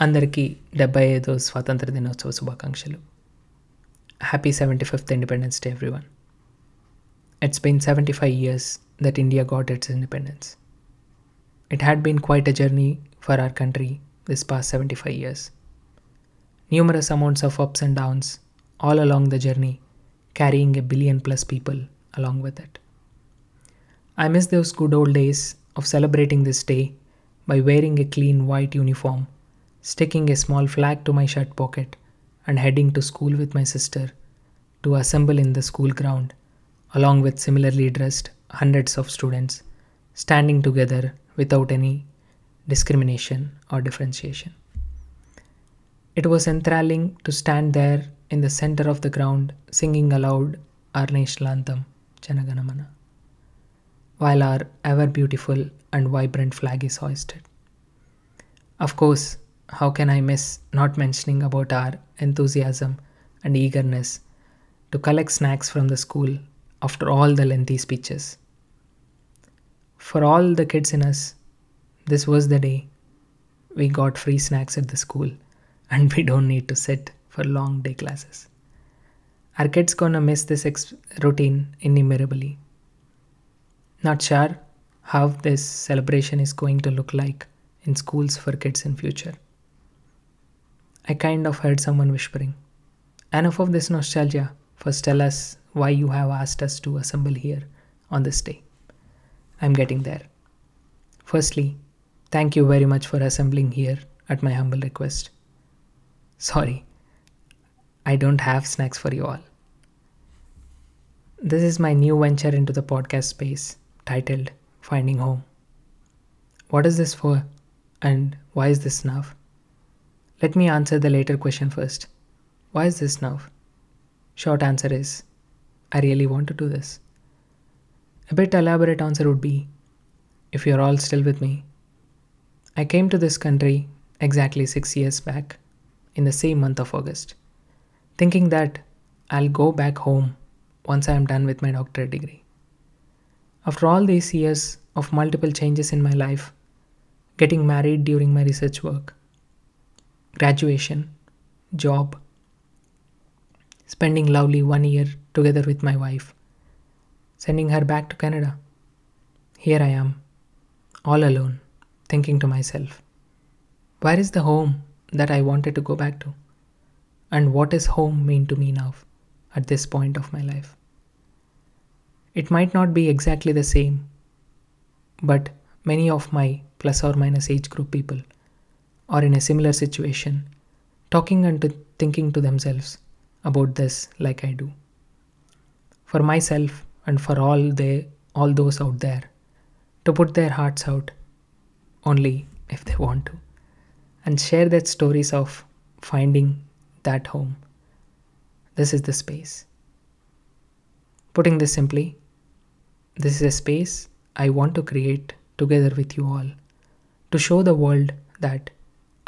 అందరికీ డెబ్బై ఐదో స్వాతంత్ర దినోత్సవ శుభాకాంక్షలు happy seventy fifth independence day everyone it's been seventy five years that India got its independence it had been quite a journey for our country this past seventy five years numerous amounts of ups and downs all along the journey, carrying a billion plus people along with it. I miss those good old days of celebrating this day by wearing a clean white uniform, sticking a small flag to my shirt pocket, and heading to school with my sister to assemble in the school ground, along with similarly dressed hundreds of students, standing together without any discrimination or differentiation. It was enthralling to stand there in the center of the ground singing aloud our national anthem, Janaganamana, while our ever beautiful and vibrant flag is hoisted. Of course, how can I miss not mentioning about our enthusiasm and eagerness to collect snacks from the school after all the lengthy speeches? For all the kids in us, this was the day we got free snacks at the school and we don't need to sit for long day classes. Our kids gonna miss this ex- routine innumerably. Not sure how this celebration is going to look like in schools for kids in future. I kind of heard someone whispering, enough of this nostalgia. First tell us why you have asked us to assemble here on this day. I'm getting there. Firstly, thank you very much for assembling here at my humble request. Sorry, I don't have snacks for you all. This is my new venture into the podcast space titled Finding Home. What is this for and why is this now? Let me answer the later question first. Why is this now? Short answer is I really want to do this. A bit elaborate answer would be if you're all still with me. I came to this country exactly six years back in the same month of August, thinking that I'll go back home once I am done with my doctorate degree. After all these years of multiple changes in my life, getting married during my research work, graduation, job, spending lovely one year together with my wife, sending her back to Canada. Here I am, all alone, thinking to myself, where is the home that I wanted to go back to? And what does home mean to me now at this point of my life? It might not be exactly the same, but many of my plus or minus age group people are in a similar situation, talking and thinking to themselves about this like I do. For myself and for all they all those out there, to put their hearts out only if they want to and share their stories of finding that home. This is the space. Putting this simply, this is a space I want to create together with you all to show the world that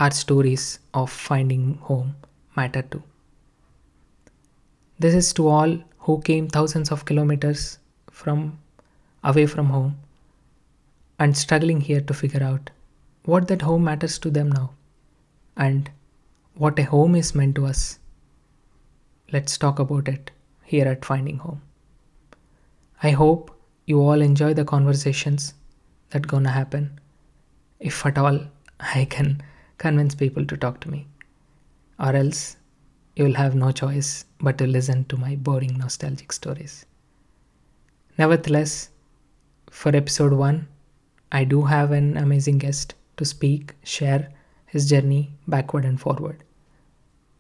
our stories of finding home matter too. This is to all who came thousands of kilometers from away from home and struggling here to figure out what that home matters to them now and what a home is meant to us. Let's talk about it here at Finding Home. I hope you all enjoy the conversations that gonna happen if at all I can convince people to talk to me. Or else you will have no choice but to listen to my boring nostalgic stories. Nevertheless, for episode 1, I do have an amazing guest to speak, share his journey backward and forward.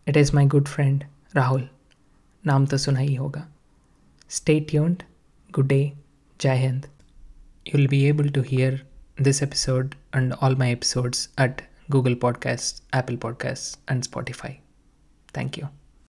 It is my good friend Rahul. नाम तो सुना ही होगा Stay tuned. Good day. Jai Hind. You'll be able to hear this episode and all my episodes at Google Podcasts, Apple Podcasts, and Spotify. Thank you.